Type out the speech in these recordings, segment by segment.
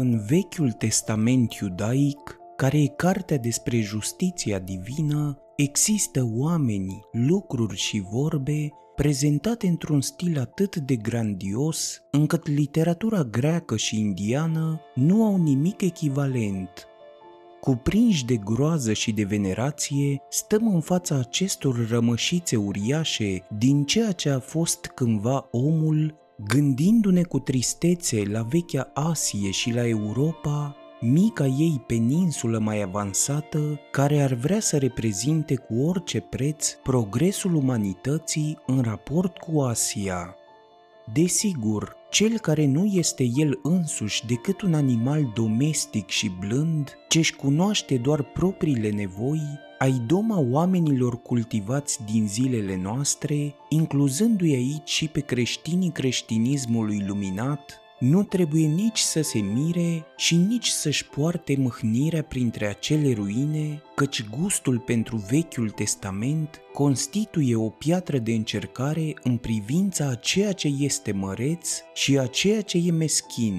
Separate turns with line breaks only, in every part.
În Vechiul Testament iudaic, care e cartea despre justiția divină, există oameni, lucruri și vorbe prezentate într-un stil atât de grandios, încât literatura greacă și indiană nu au nimic echivalent. Cuprinși de groază și de venerație, stăm în fața acestor rămășițe uriașe din ceea ce a fost cândva omul Gândindu-ne cu tristețe la vechea Asie și la Europa, mica ei peninsulă mai avansată, care ar vrea să reprezinte cu orice preț progresul umanității în raport cu Asia. Desigur, cel care nu este el însuși decât un animal domestic și blând, ce-și cunoaște doar propriile nevoi, ai doma oamenilor cultivați din zilele noastre, incluzându-i aici și pe creștinii creștinismului luminat, nu trebuie nici să se mire și nici să-și poarte mâhnirea printre acele ruine, căci gustul pentru Vechiul Testament constituie o piatră de încercare în privința a ceea ce este măreț și a ceea ce e meschin,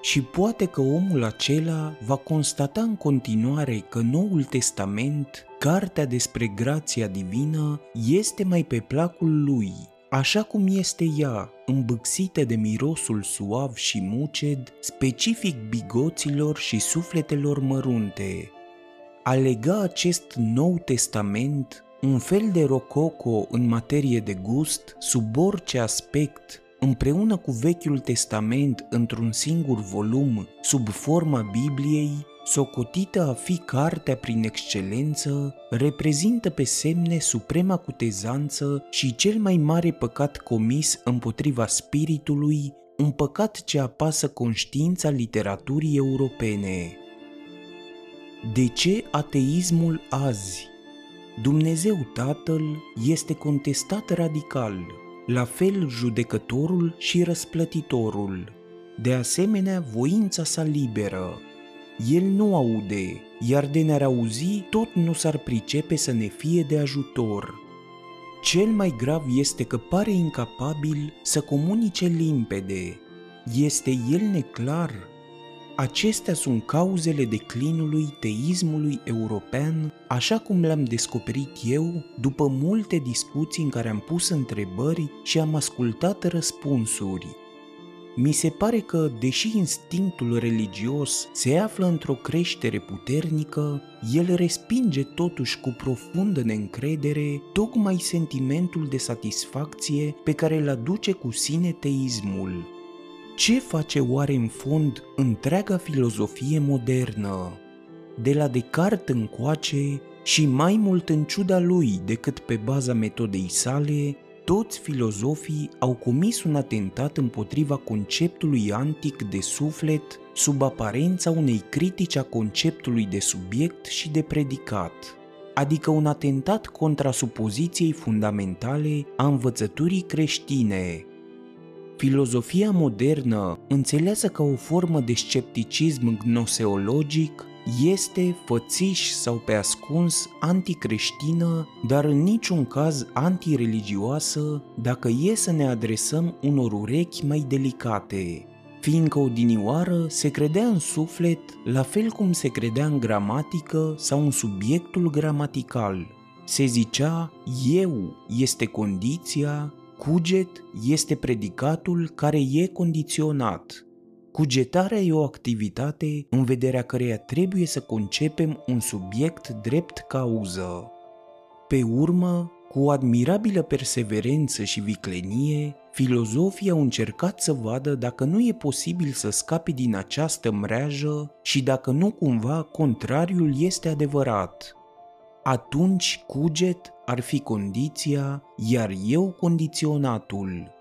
și poate că omul acela va constata în continuare că Noul Testament, cartea despre grația divină, este mai pe placul lui, așa cum este ea, îmbâxită de mirosul suav și muced, specific bigoților și sufletelor mărunte. A lega acest Nou Testament, un fel de rococo în materie de gust, sub orice aspect, împreună cu Vechiul Testament într-un singur volum, sub forma Bibliei, socotită a fi cartea prin excelență, reprezintă pe semne suprema cutezanță și cel mai mare păcat comis împotriva spiritului, un păcat ce apasă conștiința literaturii europene. De ce ateismul azi? Dumnezeu Tatăl este contestat radical, la fel judecătorul și răsplătitorul. De asemenea, voința sa liberă. El nu aude, iar de ne-ar auzi, tot nu s-ar pricepe să ne fie de ajutor. Cel mai grav este că pare incapabil să comunice limpede. Este el neclar Acestea sunt cauzele declinului teismului european, așa cum le-am descoperit eu după multe discuții în care am pus întrebări și am ascultat răspunsuri. Mi se pare că, deși instinctul religios se află într-o creștere puternică, el respinge totuși cu profundă neîncredere tocmai sentimentul de satisfacție pe care îl aduce cu sine teismul. Ce face oare în fond întreaga filozofie modernă? De la Descartes încoace și mai mult în ciuda lui decât pe baza metodei sale, toți filozofii au comis un atentat împotriva conceptului antic de suflet sub aparența unei critici a conceptului de subiect și de predicat, adică un atentat contra supoziției fundamentale a învățăturii creștine, Filozofia modernă, înțeleasă ca o formă de scepticism gnoseologic, este fățiș sau pe ascuns anticreștină, dar în niciun caz antireligioasă dacă e să ne adresăm unor urechi mai delicate, fiindcă odinioară se credea în suflet la fel cum se credea în gramatică sau în subiectul gramatical. Se zicea eu este condiția Cuget este predicatul care e condiționat. Cugetarea e o activitate în vederea căreia trebuie să concepem un subiect drept cauză. Pe urmă, cu o admirabilă perseverență și viclenie, filozofii au încercat să vadă dacă nu e posibil să scape din această mreajă și dacă nu cumva contrariul este adevărat atunci cuget ar fi condiția, iar eu condiționatul.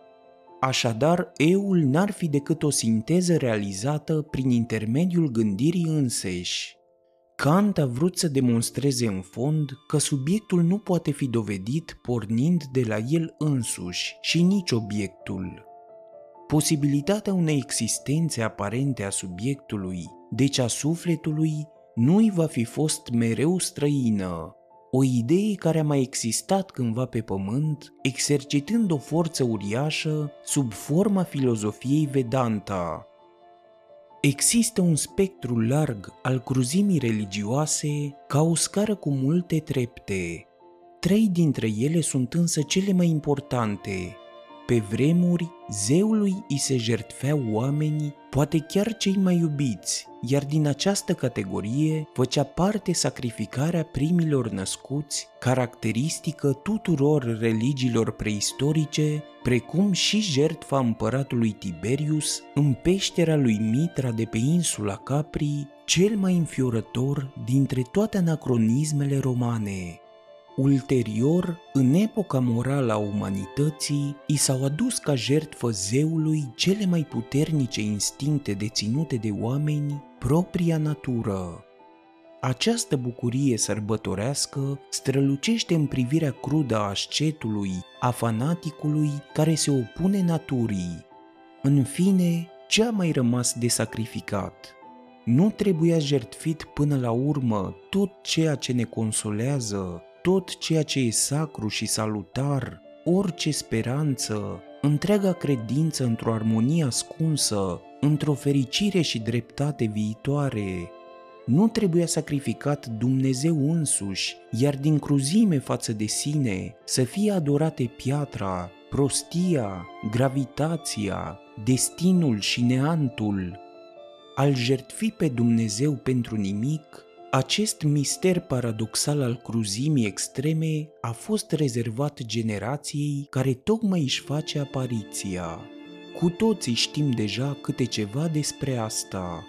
Așadar, eul n-ar fi decât o sinteză realizată prin intermediul gândirii înseși. Kant a vrut să demonstreze în fond că subiectul nu poate fi dovedit pornind de la el însuși și nici obiectul. Posibilitatea unei existențe aparente a subiectului, deci a sufletului, nu-i va fi fost mereu străină, o idee care a mai existat cândva pe pământ, exercitând o forță uriașă sub forma filozofiei Vedanta. Există un spectru larg al cruzimii religioase ca o scară cu multe trepte. Trei dintre ele sunt însă cele mai importante. Pe vremuri, zeului îi se jertfeau oamenii, poate chiar cei mai iubiți, iar din această categorie făcea parte sacrificarea primilor născuți, caracteristică tuturor religiilor preistorice, precum și jertfa împăratului Tiberius în peștera lui Mitra de pe insula Capri, cel mai înfiorător dintre toate anacronismele romane. Ulterior, în epoca morală a umanității, i s-au adus ca jertfă zeului cele mai puternice instincte deținute de oameni, propria natură. Această bucurie sărbătorească strălucește în privirea crudă a ascetului, a fanaticului care se opune naturii. În fine, ce a mai rămas de sacrificat? Nu trebuia jertfit până la urmă tot ceea ce ne consolează, tot ceea ce e sacru și salutar, orice speranță, întreaga credință într-o armonie ascunsă, într-o fericire și dreptate viitoare. Nu trebuia sacrificat Dumnezeu însuși, iar din cruzime față de sine să fie adorate piatra, prostia, gravitația, destinul și neantul. Al jertfi pe Dumnezeu pentru nimic acest mister paradoxal al cruzimii extreme a fost rezervat generației care tocmai își face apariția. Cu toții știm deja câte ceva despre asta,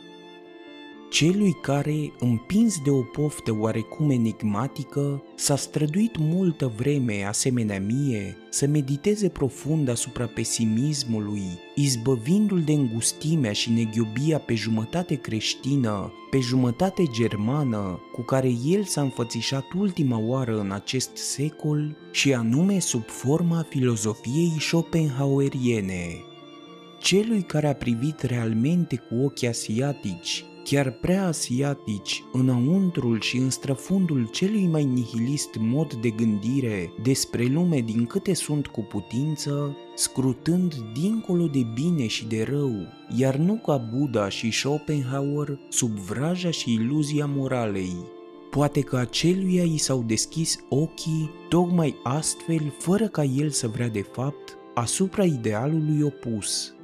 celui care, împins de o poftă oarecum enigmatică, s-a străduit multă vreme, asemenea mie, să mediteze profund asupra pesimismului, izbăvindu-l de îngustimea și neghiobia pe jumătate creștină, pe jumătate germană, cu care el s-a înfățișat ultima oară în acest secol, și anume sub forma filozofiei schopenhaueriene. Celui care a privit realmente cu ochi asiatici chiar prea asiatici, înăuntrul și în străfundul celui mai nihilist mod de gândire despre lume din câte sunt cu putință, scrutând dincolo de bine și de rău, iar nu ca Buddha și Schopenhauer sub vraja și iluzia moralei. Poate că aceluia i s-au deschis ochii tocmai astfel, fără ca el să vrea de fapt, asupra idealului opus –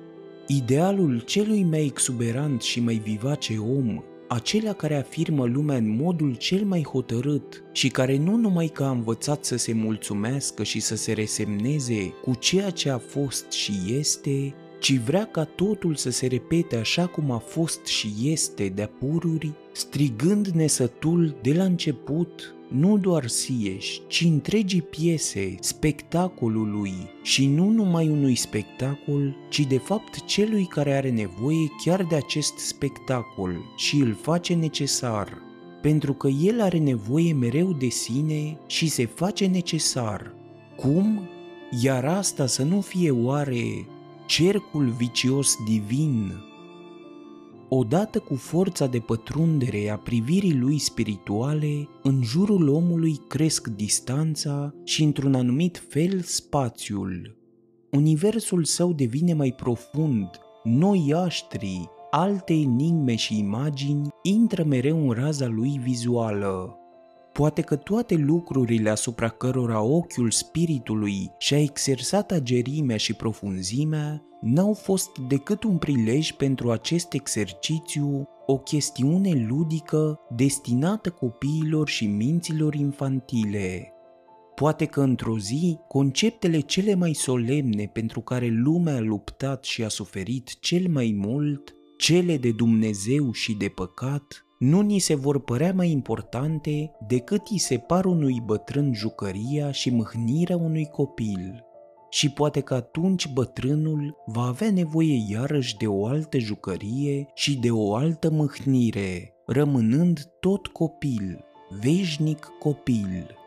Idealul celui mai exuberant și mai vivace om, acela care afirmă lumea în modul cel mai hotărât și care nu numai că a învățat să se mulțumească și să se resemneze cu ceea ce a fost și este, ci vrea ca totul să se repete așa cum a fost și este de-a pururi, strigând nesătul de la început nu doar Sieș, ci întregii piese, spectacolului și nu numai unui spectacol, ci de fapt celui care are nevoie chiar de acest spectacol și îl face necesar, pentru că el are nevoie mereu de sine și se face necesar. Cum? Iar asta să nu fie oare cercul vicios divin odată cu forța de pătrundere a privirii lui spirituale, în jurul omului cresc distanța și într-un anumit fel spațiul. Universul său devine mai profund, noi aștri, alte enigme și imagini intră mereu în raza lui vizuală. Poate că toate lucrurile asupra cărora ochiul spiritului și-a exersat agerimea și profunzimea n-au fost decât un prilej pentru acest exercițiu, o chestiune ludică destinată copiilor și minților infantile. Poate că într-o zi, conceptele cele mai solemne pentru care lumea a luptat și a suferit cel mai mult, cele de Dumnezeu și de păcat, nu ni se vor părea mai importante decât îi se par unui bătrân jucăria și mâhnirea unui copil. Și poate că atunci bătrânul va avea nevoie iarăși de o altă jucărie și de o altă mâhnire, rămânând tot copil, veșnic copil.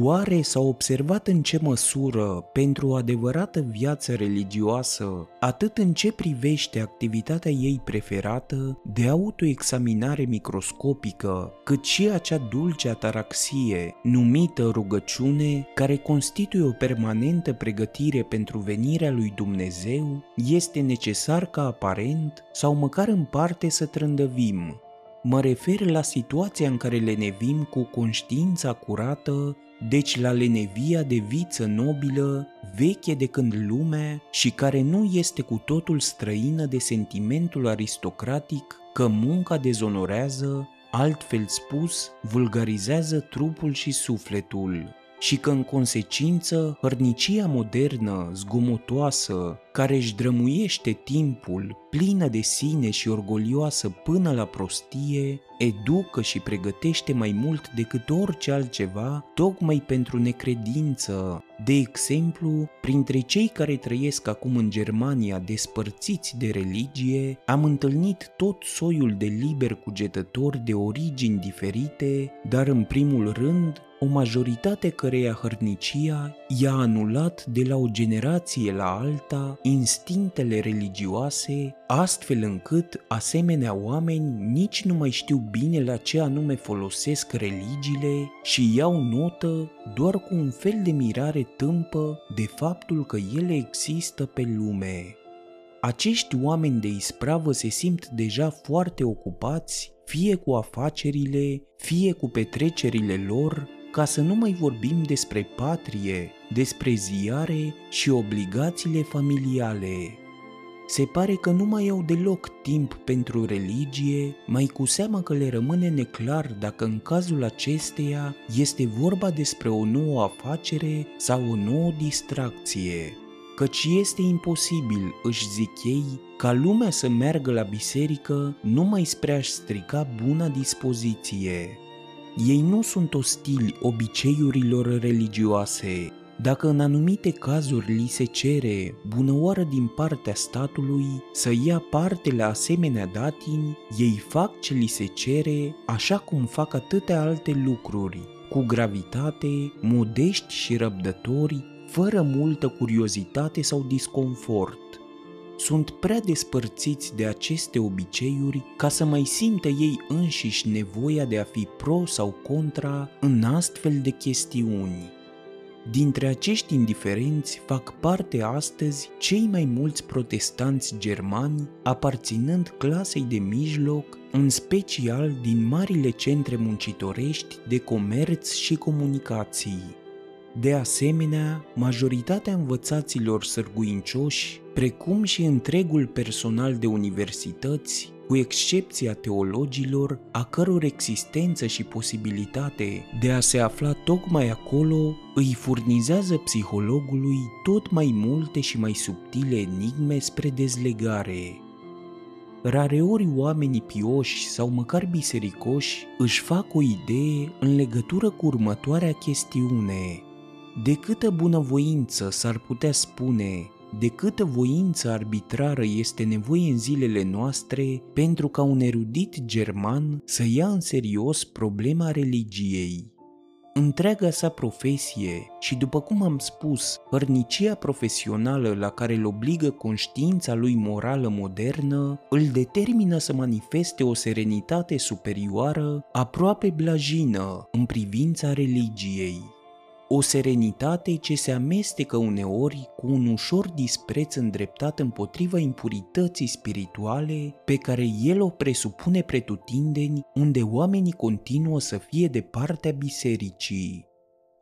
Oare s-a observat în ce măsură, pentru o adevărată viață religioasă, atât în ce privește activitatea ei preferată de autoexaminare microscopică, cât și acea dulce ataraxie, numită rugăciune, care constituie o permanentă pregătire pentru venirea lui Dumnezeu, este necesar ca aparent sau măcar în parte să trândăvim, Mă refer la situația în care lenevim cu conștiința curată deci la lenevia de viță nobilă, veche de când lumea și care nu este cu totul străină de sentimentul aristocratic că munca dezonorează, altfel spus, vulgarizează trupul și sufletul și că în consecință hărnicia modernă, zgomotoasă, care își drămuiește timpul, plină de sine și orgolioasă până la prostie, educă și pregătește mai mult decât orice altceva tocmai pentru necredință. De exemplu, printre cei care trăiesc acum în Germania despărțiți de religie, am întâlnit tot soiul de liber cugetători de origini diferite, dar în primul rând o majoritate căreia hărnicia i-a anulat de la o generație la alta instinctele religioase, astfel încât asemenea oameni nici nu mai știu bine la ce anume folosesc religiile și iau notă doar cu un fel de mirare tâmpă de faptul că ele există pe lume. Acești oameni de ispravă se simt deja foarte ocupați, fie cu afacerile, fie cu petrecerile lor, ca să nu mai vorbim despre patrie, despre ziare și obligațiile familiale. Se pare că nu mai au deloc timp pentru religie, mai cu seamă că le rămâne neclar dacă în cazul acesteia este vorba despre o nouă afacere sau o nouă distracție. Căci este imposibil, își zic ei, ca lumea să meargă la biserică numai spre a-și strica buna dispoziție. Ei nu sunt ostili obiceiurilor religioase. Dacă în anumite cazuri li se cere bunăoară din partea statului să ia parte la asemenea datini, ei fac ce li se cere așa cum fac atâtea alte lucruri, cu gravitate, modești și răbdători, fără multă curiozitate sau disconfort sunt prea despărțiți de aceste obiceiuri ca să mai simtă ei înșiși nevoia de a fi pro sau contra în astfel de chestiuni. Dintre acești indiferenți fac parte astăzi cei mai mulți protestanți germani aparținând clasei de mijloc, în special din marile centre muncitorești de comerț și comunicații. De asemenea, majoritatea învățaților sărguincioși, precum și întregul personal de universități, cu excepția teologilor, a căror existență și posibilitate de a se afla tocmai acolo îi furnizează psihologului tot mai multe și mai subtile enigme spre dezlegare. Rareori oamenii pioși sau măcar bisericoși își fac o idee în legătură cu următoarea chestiune – de câtă bunăvoință s-ar putea spune, de câtă voință arbitrară este nevoie în zilele noastre pentru ca un erudit german să ia în serios problema religiei. Întreaga sa profesie și, după cum am spus, hărnicia profesională la care îl obligă conștiința lui morală modernă, îl determină să manifeste o serenitate superioară, aproape blajină, în privința religiei o serenitate ce se amestecă uneori cu un ușor dispreț îndreptat împotriva impurității spirituale pe care el o presupune pretutindeni unde oamenii continuă să fie de partea bisericii.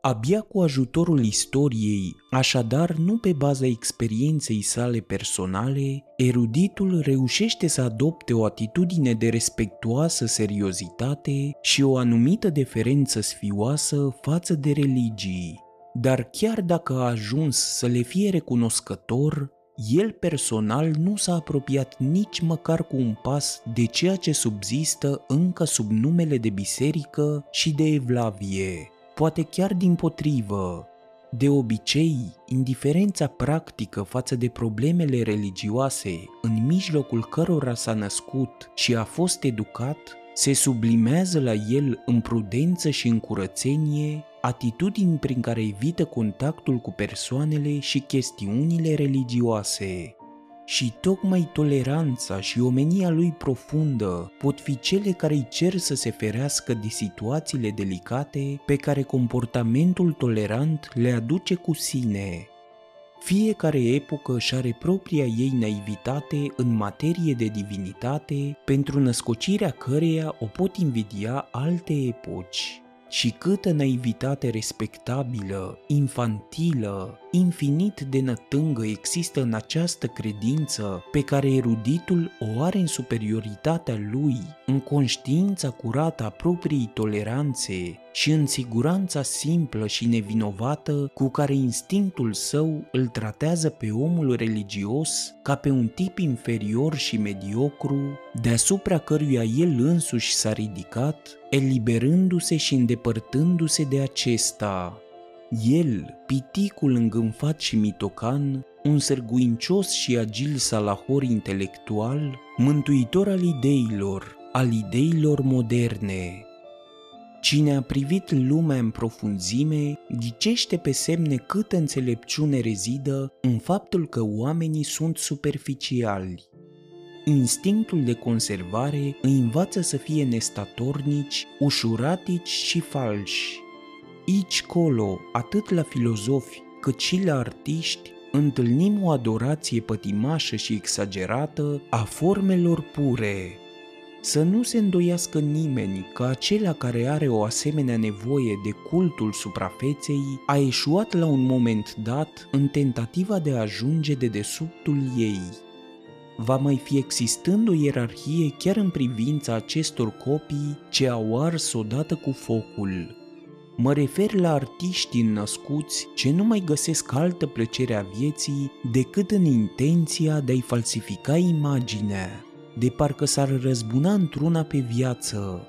Abia cu ajutorul istoriei, așadar nu pe baza experienței sale personale, eruditul reușește să adopte o atitudine de respectuoasă seriozitate și o anumită deferență sfioasă față de religii. Dar chiar dacă a ajuns să le fie recunoscător, el personal nu s-a apropiat nici măcar cu un pas de ceea ce subzistă încă sub numele de biserică și de evlavie poate chiar din potrivă. De obicei, indiferența practică față de problemele religioase în mijlocul cărora s-a născut și a fost educat, se sublimează la el în prudență și în curățenie, atitudini prin care evită contactul cu persoanele și chestiunile religioase. Și tocmai toleranța și omenia lui profundă pot fi cele care îi cer să se ferească de situațiile delicate pe care comportamentul tolerant le aduce cu sine. Fiecare epocă își are propria ei naivitate în materie de divinitate, pentru născocirea căreia o pot invidia alte epoci și câtă naivitate respectabilă, infantilă, infinit de nătângă există în această credință pe care eruditul o are în superioritatea lui, în conștiința curată a propriei toleranțe și în siguranța simplă și nevinovată cu care instinctul său îl tratează pe omul religios ca pe un tip inferior și mediocru, deasupra căruia el însuși s-a ridicat, eliberându-se și îndepărtându-se de acesta. El, piticul îngânfat și mitocan, un sârguincios și agil salahor intelectual, mântuitor al ideilor, al ideilor moderne. Cine a privit lumea în profunzime, ghicește pe semne câtă înțelepciune rezidă în faptul că oamenii sunt superficiali. Instinctul de conservare îi învață să fie nestatornici, ușuratici și falși, Aici colo, atât la filozofi cât și la artiști, întâlnim o adorație pătimașă și exagerată a formelor pure. Să nu se îndoiască nimeni că acela care are o asemenea nevoie de cultul suprafeței a eșuat la un moment dat în tentativa de a ajunge de desubtul ei. Va mai fi existând o ierarhie chiar în privința acestor copii ce au ars odată cu focul, Mă refer la artiștii născuți ce nu mai găsesc altă plăcere a vieții decât în intenția de a-i falsifica imaginea, de parcă s-ar răzbuna într-una pe viață.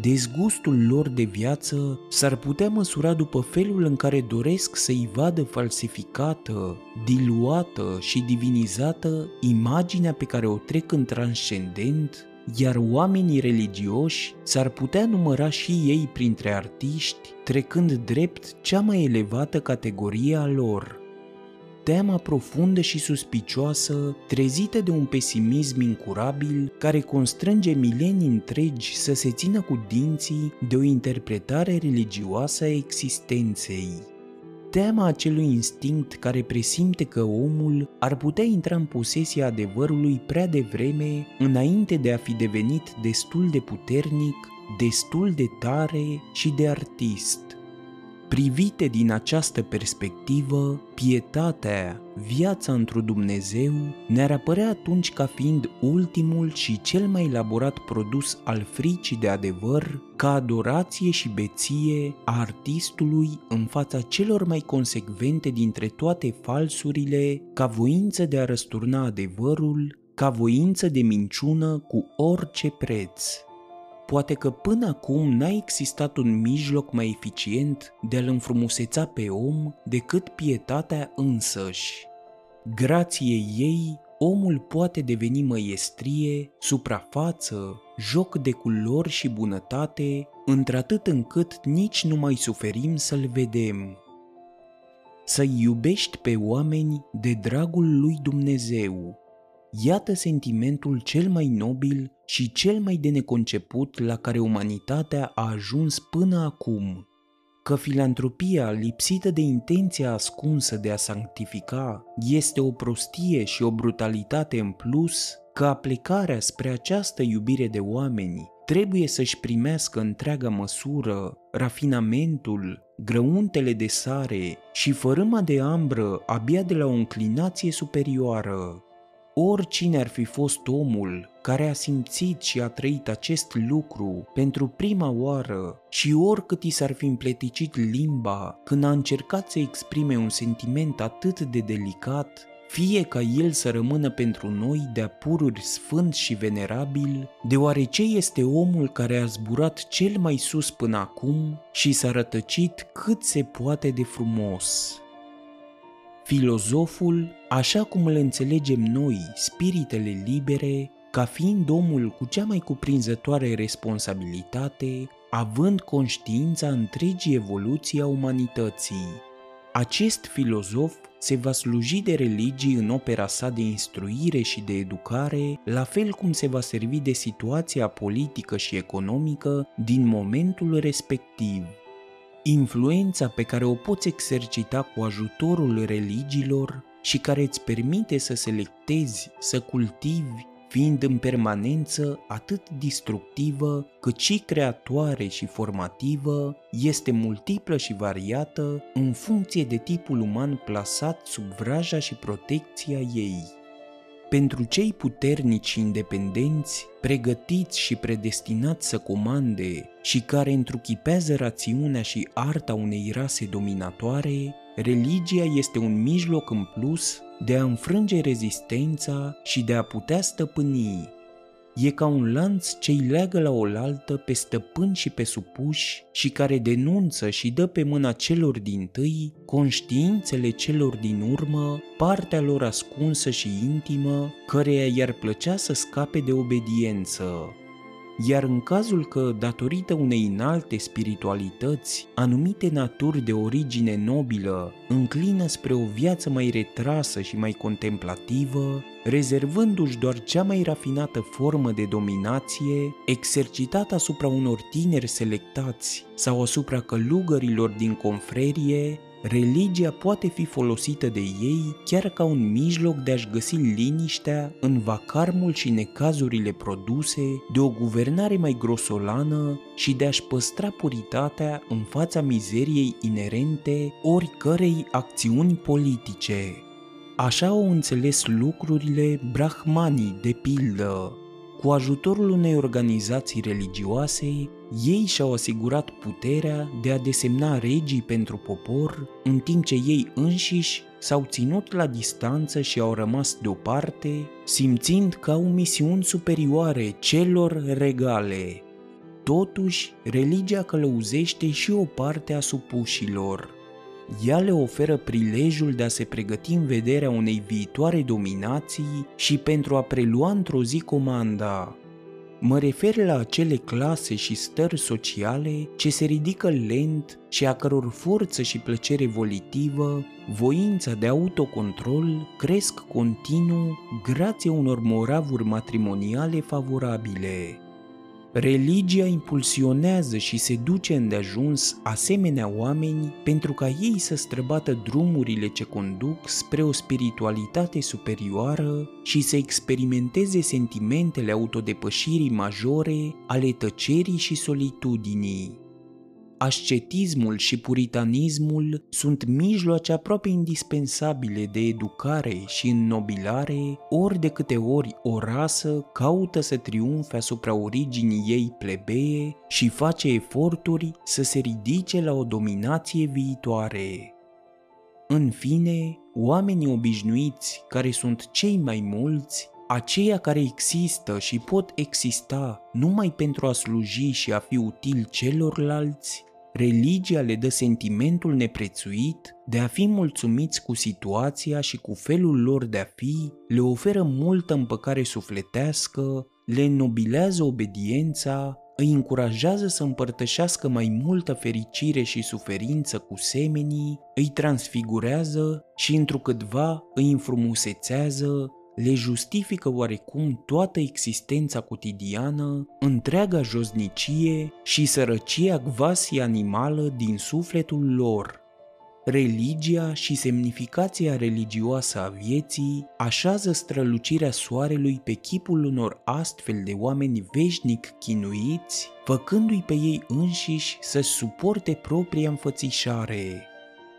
Dezgustul lor de viață s-ar putea măsura după felul în care doresc să-i vadă falsificată, diluată și divinizată imaginea pe care o trec în transcendent iar oamenii religioși s-ar putea număra și ei printre artiști, trecând drept cea mai elevată categorie a lor. Teama profundă și suspicioasă, trezită de un pesimism incurabil care constrânge milenii întregi să se țină cu dinții de o interpretare religioasă a existenței teama acelui instinct care presimte că omul ar putea intra în posesia adevărului prea devreme, înainte de a fi devenit destul de puternic, destul de tare și de artist. Privite din această perspectivă, pietatea, viața într Dumnezeu, ne-ar apărea atunci ca fiind ultimul și cel mai elaborat produs al fricii de adevăr, ca adorație și beție a artistului în fața celor mai consecvente dintre toate falsurile, ca voință de a răsturna adevărul, ca voință de minciună cu orice preț. Poate că până acum n-a existat un mijloc mai eficient de a-l înfrumuseța pe om decât pietatea însăși. Grație ei, omul poate deveni măiestrie, suprafață, joc de culori și bunătate, într-atât încât nici nu mai suferim să-l vedem. Să iubești pe oameni de dragul lui Dumnezeu, Iată sentimentul cel mai nobil și cel mai de neconceput la care umanitatea a ajuns până acum. Că filantropia lipsită de intenția ascunsă de a sanctifica este o prostie și o brutalitate în plus, că aplicarea spre această iubire de oameni trebuie să-și primească întreaga măsură, rafinamentul, grăuntele de sare și fărâma de ambră abia de la o înclinație superioară, Oricine ar fi fost omul care a simțit și a trăit acest lucru pentru prima oară și oricât i s-ar fi împleticit limba când a încercat să exprime un sentiment atât de delicat, fie ca el să rămână pentru noi de-a pururi sfânt și venerabil, deoarece este omul care a zburat cel mai sus până acum și s-a rătăcit cât se poate de frumos. Filozoful, așa cum îl înțelegem noi, spiritele libere, ca fiind omul cu cea mai cuprinzătoare responsabilitate, având conștiința întregii evoluții a umanității. Acest filozof se va sluji de religii în opera sa de instruire și de educare, la fel cum se va servi de situația politică și economică din momentul respectiv. Influența pe care o poți exercita cu ajutorul religiilor și care îți permite să selectezi, să cultivi, fiind în permanență atât distructivă cât și creatoare și formativă, este multiplă și variată în funcție de tipul uman plasat sub vraja și protecția ei. Pentru cei puternici și independenți, pregătiți și predestinați să comande și care întruchipează rațiunea și arta unei rase dominatoare, religia este un mijloc în plus de a înfrânge rezistența și de a putea stăpâni. E ca un lanț ce îi leagă la oaltă pe stăpâni și pe supuși și care denunță și dă pe mâna celor din tâi conștiințele celor din urmă, partea lor ascunsă și intimă, căreia i-ar plăcea să scape de obediență iar în cazul că, datorită unei înalte spiritualități, anumite naturi de origine nobilă înclină spre o viață mai retrasă și mai contemplativă, rezervându-și doar cea mai rafinată formă de dominație, exercitată asupra unor tineri selectați sau asupra călugărilor din confrerie, religia poate fi folosită de ei chiar ca un mijloc de a-și găsi liniștea în vacarmul și necazurile produse de o guvernare mai grosolană și de a-și păstra puritatea în fața mizeriei inerente oricărei acțiuni politice. Așa au înțeles lucrurile brahmanii, de pildă, cu ajutorul unei organizații religioase, ei și-au asigurat puterea de a desemna regii pentru popor, în timp ce ei înșiși s-au ținut la distanță și au rămas deoparte, simțind că au misiuni superioare celor regale. Totuși, religia călăuzește și o parte a supușilor – ea le oferă prilejul de a se pregăti în vederea unei viitoare dominații și pentru a prelua într-o zi comanda. Mă refer la acele clase și stări sociale ce se ridică lent și a căror forță și plăcere volitivă, voința de autocontrol cresc continuu grație unor moravuri matrimoniale favorabile. Religia impulsionează și se duce îndeajuns asemenea oameni pentru ca ei să străbată drumurile ce conduc spre o spiritualitate superioară și să experimenteze sentimentele autodepășirii majore ale tăcerii și solitudinii ascetismul și puritanismul sunt mijloace aproape indispensabile de educare și înnobilare, ori de câte ori o rasă caută să triumfe asupra originii ei plebee și face eforturi să se ridice la o dominație viitoare. În fine, oamenii obișnuiți, care sunt cei mai mulți, aceia care există și pot exista numai pentru a sluji și a fi util celorlalți, religia le dă sentimentul neprețuit de a fi mulțumiți cu situația și cu felul lor de a fi, le oferă multă împăcare sufletească, le înnobilează obediența, îi încurajează să împărtășească mai multă fericire și suferință cu semenii, îi transfigurează și întrucâtva îi înfrumusețează, le justifică oarecum toată existența cotidiană, întreaga josnicie și sărăcia gvasii animală din sufletul lor. Religia și semnificația religioasă a vieții așează strălucirea soarelui pe chipul unor astfel de oameni veșnic chinuiți, făcându-i pe ei înșiși să suporte propria înfățișare.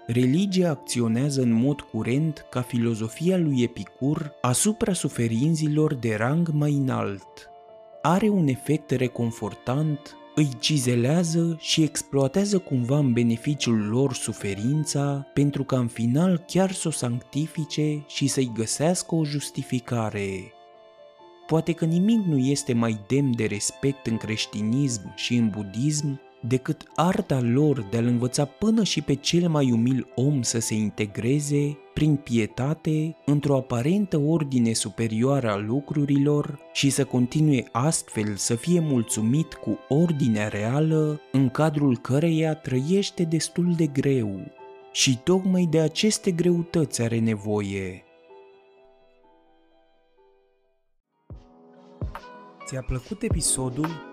Religia acționează în mod curent ca filozofia lui Epicur asupra suferinzilor de rang mai înalt. Are un efect reconfortant, îi cizelează și exploatează cumva în beneficiul lor suferința pentru ca în final chiar să o sanctifice și să-i găsească o justificare. Poate că nimic nu este mai demn de respect în creștinism și în budism decât arta lor de a-l învăța până și pe cel mai umil om să se integreze, prin pietate, într-o aparentă ordine superioară a lucrurilor și să continue astfel să fie mulțumit cu ordinea reală în cadrul căreia trăiește destul de greu. Și tocmai de aceste greutăți are nevoie. Ți-a plăcut episodul?